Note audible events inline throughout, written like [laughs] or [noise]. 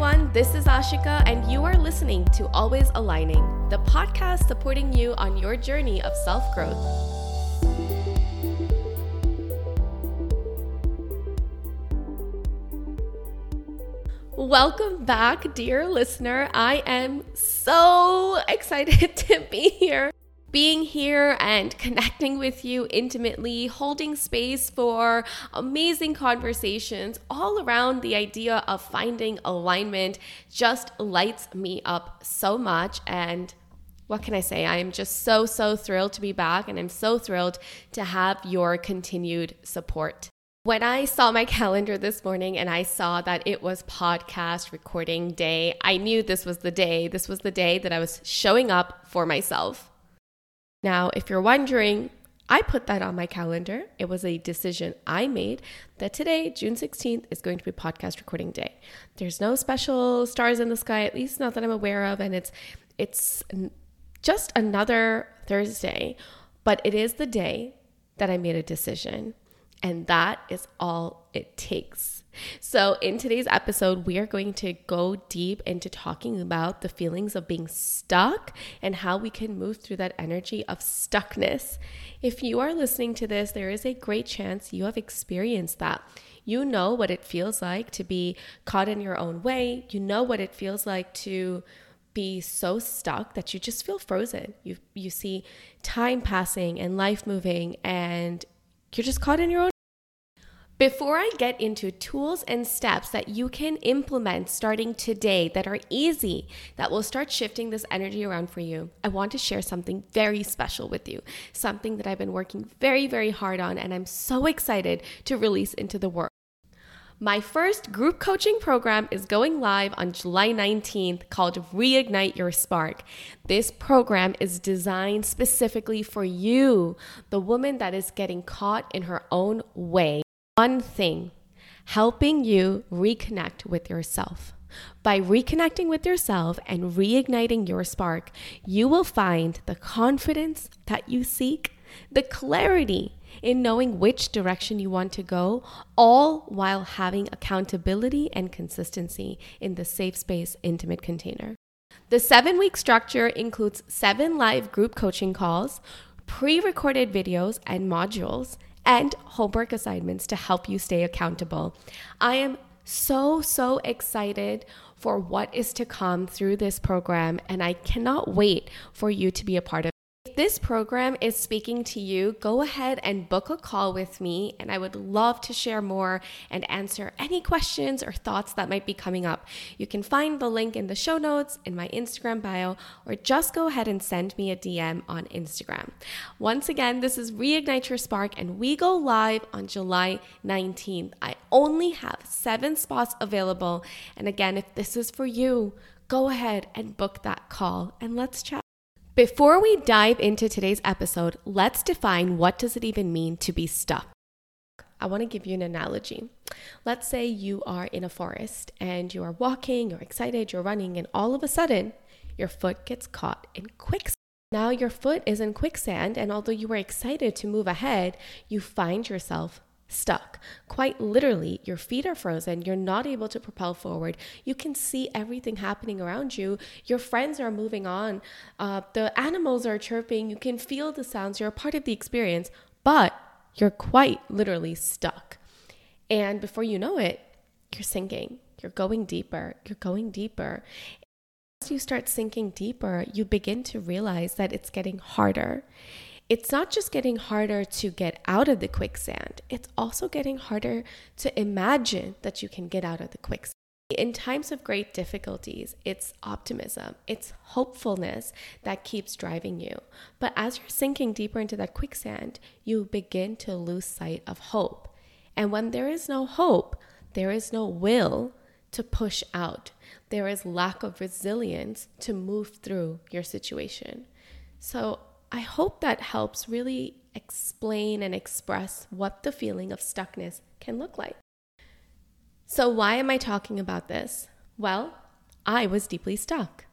everyone. This is Ashika, and you are listening to Always Aligning, the podcast supporting you on your journey of self growth. Welcome back, dear listener. I am so [laughs] excited to be here being here and [laughs] connecting with you intimately, holding space for amazing conversations all around the idea of finding alignment just lights me up so much. And what can I say? I am just so, so thrilled to be back, and I'm so thrilled to have your continued support. When I saw my calendar this morning and I saw that it was podcast recording day, I knew this was the day. This was the day that I was showing up for myself. Now, if you're wondering, I put that on my calendar. It was a decision I made that today, June 16th, is going to be podcast recording day. There's no special stars in the sky, at least not that I'm aware of, and it's it's just another Thursday, but it is the day that I made a decision. And that is all it takes. So, in today's episode, we are going to go deep into talking about the feelings of being stuck and how we can move through that energy of stuckness. If you are listening to this, there is a great chance you have experienced that. You know what it feels like to be caught in your own way, you know what it feels like to be so stuck that you just feel frozen. You you see time passing and life moving and you're just caught in your own before I get into tools and steps that you can implement starting today that are easy, that will start shifting this energy around for you, I want to share something very special with you. Something that I've been working very, very hard on, and I'm so excited to release into the world. My first group coaching program is going live on July 19th called Reignite Your Spark. This program is designed specifically for you, the woman that is getting caught in her own way one thing helping you reconnect with yourself. By reconnecting with yourself and reigniting your spark, you will find the confidence that you seek, the clarity in knowing which direction you want to go, all while having accountability and consistency in the safe space, intimate container. The seven week structure includes seven live group coaching calls, pre recorded videos and modules and homework assignments to help you stay accountable. I am so, so excited for what is to come through this program, and I cannot wait for you to be a part of this program is speaking to you, go ahead and book a call with me, and I would love to share more and answer any questions or thoughts that might be coming up. You can find the link in the show notes, in my Instagram bio, or just go ahead and send me a DM on Instagram. Once again, this is Reignite Your Spark, and we go live on July 19th. I only have seven spots available. And again, if this is for you, go ahead and book that call and let's chat. Before we dive into today's episode, let's define what does it even mean to be stuck. I want to give you an analogy. Let's say you are in a forest and you are walking, you're excited, you're running, and all of a sudden your foot gets caught in quicksand. Now your foot is in quicksand, and although you were excited to move ahead, you find yourself stuck. Quite literally, your feet are frozen. You're not able to propel forward. You can see everything happening around you. Your friends are moving on. Uh, the animals are chirping. You can feel the sounds. You're a part of the experience, but you're quite literally stuck. And before you know it, you're sinking. You're going deeper. You're going deeper. As you start sinking deeper, you begin to realize that it's getting harder it's not just getting harder to get out of the quicksand, it's also getting harder to imagine that you can get out of the quicksand. In times of great difficulties, it's optimism, it's hopefulness that keeps driving you. But as you're sinking deeper into that quicksand, you begin to lose sight of hope. And when there is no hope, there is no will to push out. There is lack of resilience to move through your situation. So I hope that helps really explain and express what the feeling of stuckness can look like. So, why am I talking about this? Well, I was deeply stuck.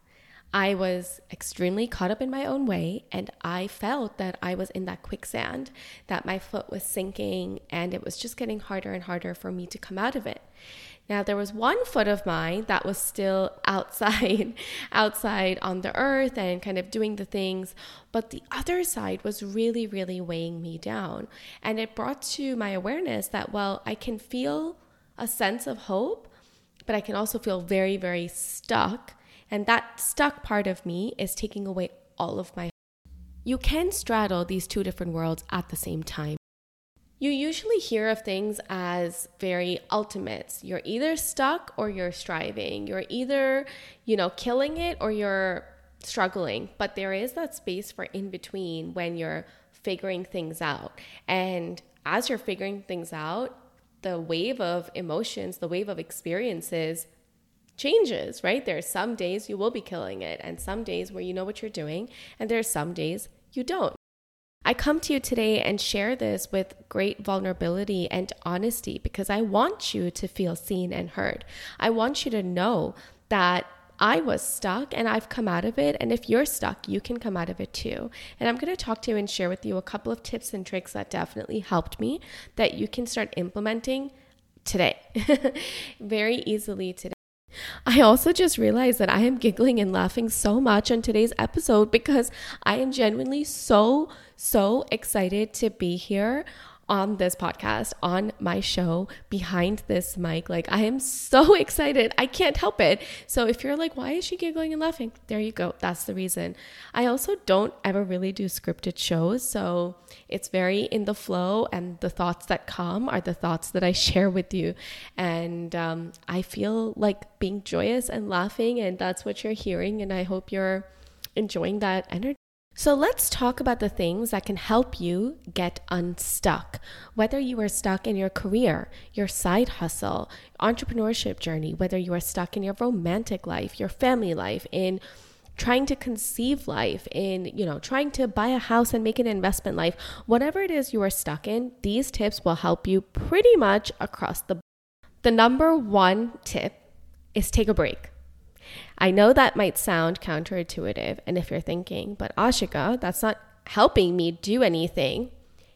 I was extremely caught up in my own way, and I felt that I was in that quicksand, that my foot was sinking, and it was just getting harder and harder for me to come out of it. Now there was one foot of mine that was still [laughs] outside, outside on the earth and kind of doing the things, but the other side was really, really weighing me down. And it brought to my awareness that, well, I can feel a sense of hope, but I can also feel very, very stuck and that stuck part of me is taking away all of my. You can straddle these two different worlds at the same time. You usually hear of things as very ultimates. You're either stuck or you're striving. You're either, you know, killing it or you're struggling. But there is that space for in between when you're figuring things out. And as you're figuring things out, the wave of emotions, the wave of experiences changes, right? There are some days you will be killing it, and some days where you know what you're doing, and there are some days you don't. I come to you today and share this with great vulnerability and honesty because I want you to feel seen and heard. I want you to know that I was stuck and I've come out of it. And if you're stuck, you can come out of it too. And I'm going to talk to you and share with you a couple of tips and tricks that definitely helped me that you can start implementing today, [laughs] very easily today. I also just realized that I am giggling and laughing so much on today's episode because I am genuinely so, so excited to be here on this podcast, on my show, behind this mic. Like, I am so [laughs] excited. I can't help it. So, if you're like, why is she giggling and laughing? There you go. That's the reason. I also don't ever really do scripted shows. So, it's very in the flow, and the thoughts that come are the thoughts that I [laughs] share with you. And um, I feel like being joyous and laughing, and that's what you're hearing. And I hope you're enjoying that energy. So let's talk about the things that can help you get unstuck. Whether you are stuck in your career, your side hustle, entrepreneurship journey, whether you are stuck in your romantic life, your family life, in trying to conceive life, in, you know, trying to buy a house and make an investment life, whatever it is you are stuck in, these tips will help you pretty much across the board. The number one tip is take a break. I know that might sound counterintuitive. And if you're thinking, but Ashika, that's not helping me do anything,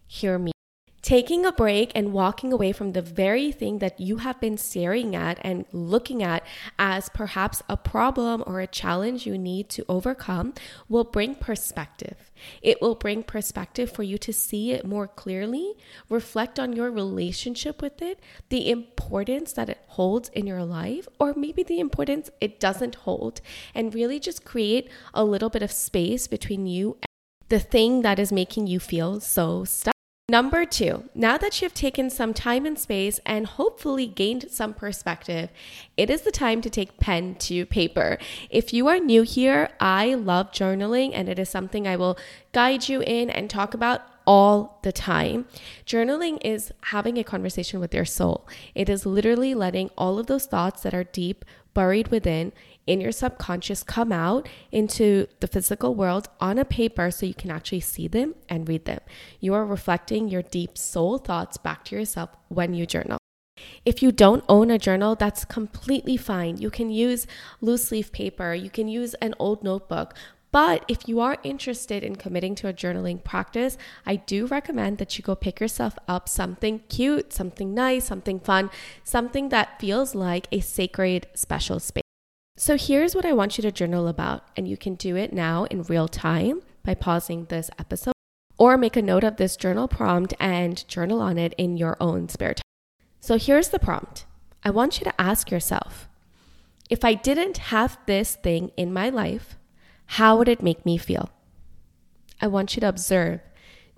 hear me. Taking a break and walking away from the very thing that you have been staring at and looking at as perhaps a problem or a challenge you need to overcome will bring perspective. It will bring perspective for you to see it more clearly, reflect on your relationship with it, the importance that it holds in your life, or maybe the importance it doesn't hold, and really just create a little bit of space between you and the thing that is making you feel so stuck. Number two, now that you've taken some time and space and hopefully gained some perspective, it is the time to take pen to paper. If you are new here, I love journaling and it is something I will guide you in and talk about all the time. Journaling is having a conversation with your soul. It is literally letting all of those thoughts that are deep, buried within, in your subconscious come out into the physical world on a paper so you can actually see them and read them. You are reflecting your deep soul thoughts back to yourself when you journal. If you don't own a journal, that's completely fine. You can use loose leaf paper, you can use an old notebook. But if you are interested in committing to a journaling practice, I do recommend that you go pick yourself up something cute, something nice, something fun, something that feels like a sacred, special space. So here's what I want you to journal about, and you can do it now in real time by pausing this episode or make a note of this journal prompt and journal on it in your own spare time. So here's the prompt I want you to ask yourself if I didn't have this thing in my life, how would it make me feel? I want you to observe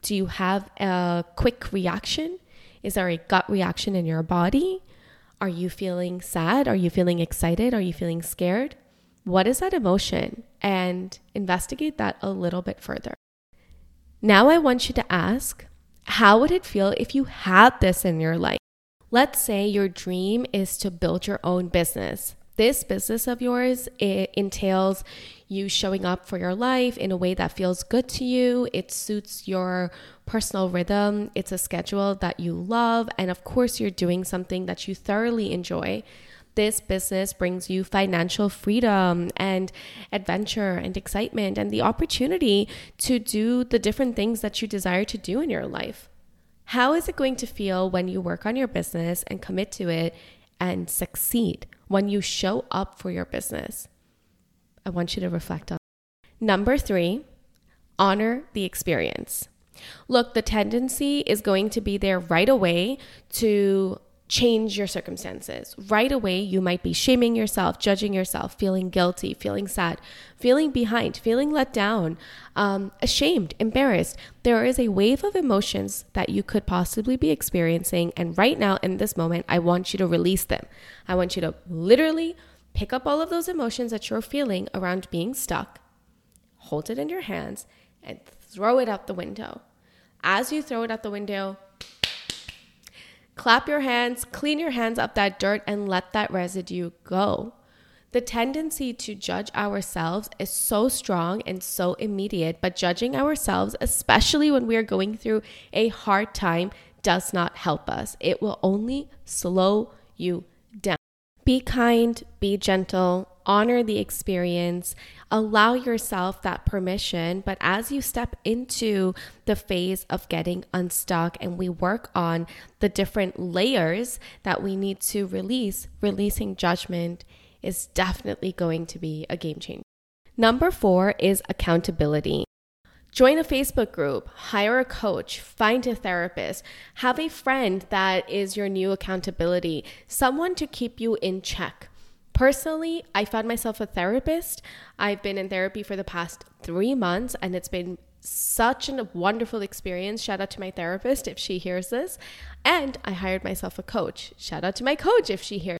do you have a quick reaction? Is there a gut reaction in your body? Are you feeling sad? Are you feeling excited? Are you feeling scared? What is that emotion? And investigate that a little bit further. Now, I want you to ask how would it feel if you had this in your life? Let's say your dream is to build your own business. This business of yours it entails you showing up for your life in a way that feels good to you. It suits your personal rhythm. It's a schedule that you love. And of course, you're doing something that you thoroughly enjoy. This business brings you financial freedom and adventure and excitement and the opportunity to do the different things that you desire to do in your life. How is it going to feel when you work on your business and commit to it and succeed when you show up for your business? I want you to reflect on. Number three, honor the experience. Look, the tendency is going to be there right away to change your circumstances. Right away, you might be shaming yourself, judging yourself, feeling guilty, feeling sad, feeling behind, feeling let down, um, ashamed, embarrassed. There is a wave of emotions that you could possibly be experiencing. And right now, in this moment, I want you to release them. I want you to literally pick up all of those emotions that you're feeling around being stuck, hold it in your hands, and throw it out the window. As you throw it out the window, Clap your hands, clean your hands up that dirt, and let that residue go. The tendency to judge ourselves is so strong and so immediate, but judging ourselves, especially when we are going through a hard time, does not help us. It will only slow you down. Be kind, be gentle, honor the experience, allow yourself that permission. But as you step into the phase of getting unstuck and we work on the different layers that we need to release, releasing judgment is definitely going to be a game changer. Number four is accountability. Join a Facebook group, hire a coach, find a therapist, have a friend that is your new accountability, someone to keep you in check. Personally, I found myself a therapist. I've been in therapy for the past three months and it's been such a wonderful experience. Shout out to my therapist if she hears this. And I hired myself a coach. Shout out to my coach if she hears.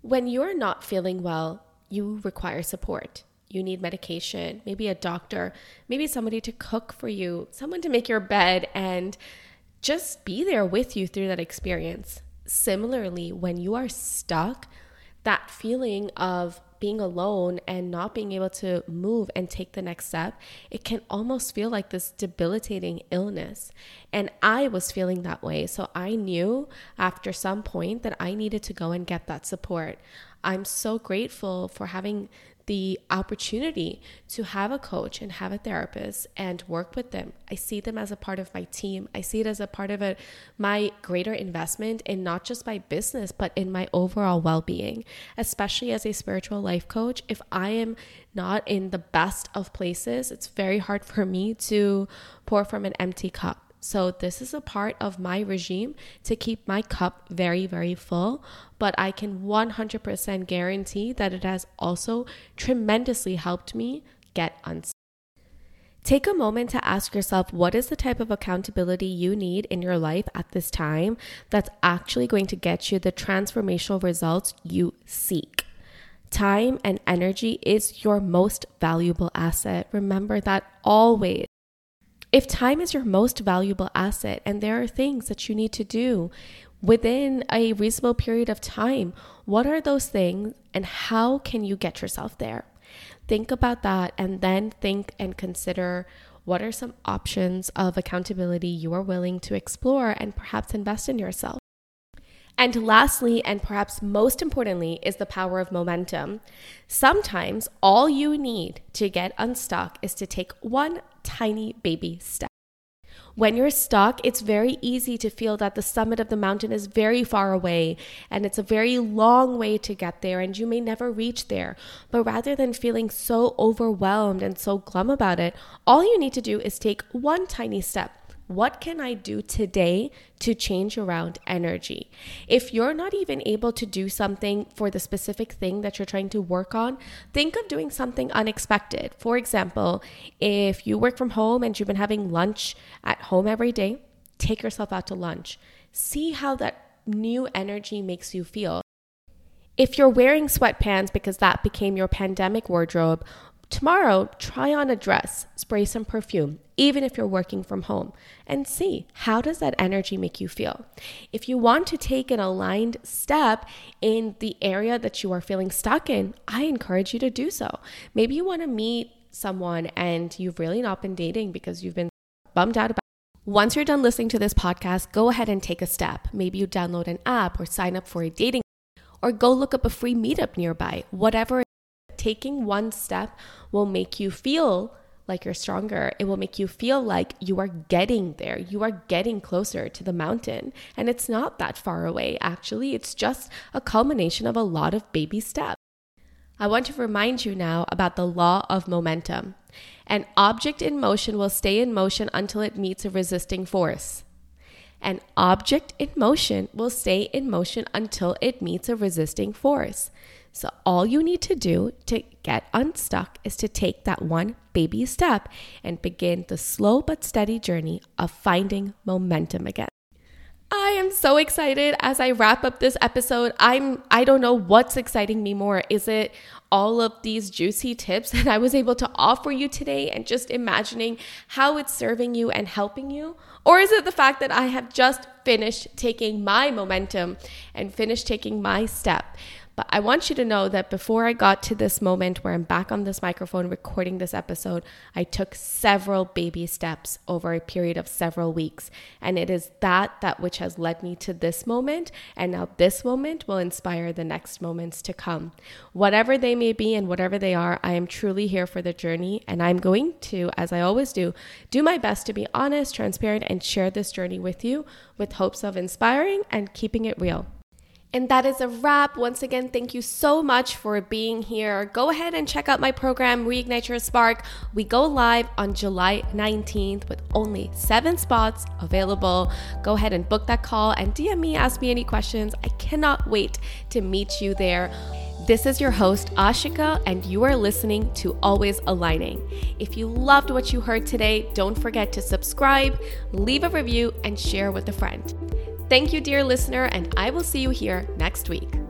When you're not feeling well, you require support. You need medication, maybe a doctor, maybe somebody to cook for you, someone to make your bed, and just be there with you through that experience. Similarly, when you are stuck, that feeling of being alone and not being able to move and take the next step, it can almost feel like this debilitating illness. And I was feeling that way. So I knew after some point that I needed to go and get that support. I'm so grateful for having the opportunity to have a coach and have a therapist and work with them. I see them as a part of my team. I see it as a part of a, my greater investment in not just my business, but in my overall well being, especially as a spiritual life coach. If I am not in the best of places, it's very hard for me to pour from an empty cup. So, this is a part of my regime to keep my cup very, very full. But I can 100% guarantee that it has also tremendously helped me get unstuck. Take a moment to ask yourself what is the type of accountability you need in your life at this time that's actually going to get you the transformational results you seek. Time and energy is your most valuable asset. Remember that always. If time is your most valuable asset and there are things that you need to do within a reasonable period of time, what are those things and how can you get yourself there? Think about that and then think and consider what are some options of accountability you are willing to explore and perhaps invest in yourself. And lastly, and perhaps most importantly, is the power of momentum. Sometimes all you need to get unstuck is to take one tiny baby step. When you're stuck, it's very easy to feel that the summit of the mountain is very far away and it's a very long way to get there and you may never reach there. But rather than feeling so overwhelmed and so glum about it, all you need to do is take one tiny step what can I do today to change around energy? If you're not even able to do something for the specific thing that you're trying to work on, think of doing something unexpected. For example, if you work from home and you've been having lunch at home every day, take yourself out to lunch. See how that new energy makes you feel. If you're wearing sweatpants because that became your pandemic wardrobe, Tomorrow, try on a dress, spray some perfume, even if you're working from home, and see how does that energy make you feel. If you want to take an aligned step in the area that you are feeling stuck in, I encourage you to do so. Maybe you want to meet someone and you've really not been dating because you've been bummed out about once you're done listening to this podcast, go ahead and take a step. Maybe you download an app or sign up for a dating or go look up a free meetup nearby. Whatever, taking one step will make you feel like you're stronger. It will make you feel like you are getting there. You are getting closer to the mountain. And it's not that far away, actually. It's just a culmination of a lot of baby steps. I want to remind you now about the law of momentum. An object in motion will stay in motion until it meets a resisting force. An object in motion will stay in motion until it meets a resisting force. So, all you need to do to get unstuck is to take that one baby step and begin the slow but steady journey of finding momentum again. I am so excited as I wrap up this episode. I'm I don't know what's exciting me more. Is it all of these juicy tips [laughs] that I was able to offer you today and just imagining how it's serving you and helping you? Or is it the fact that I have just finished taking my momentum and finished taking my step? But I want you to know that before I got to this moment where I'm back on this microphone recording this episode, I took several baby steps over a period of several weeks. And it is that that which has led me to this moment. And now this moment will inspire the next moments to come. Whatever they may be and whatever they are, I am truly here for the journey. And I'm going to, as I always do, do my best to be honest, transparent, and share this journey with you with hopes of inspiring and keeping it real. And that is a wrap. Once again, thank you so much for being here. Go ahead and check out my program, Reignite Your Spark. We go live on July 19th with only seven spots available. Go ahead and book that call and DM me, ask me any questions. I cannot wait to meet you there. This is your host, Ashika, and you are listening to Always Aligning. If you loved what you heard today, don't forget to subscribe, leave a review, and share with a friend. Thank you, dear listener, and I will see you here next week.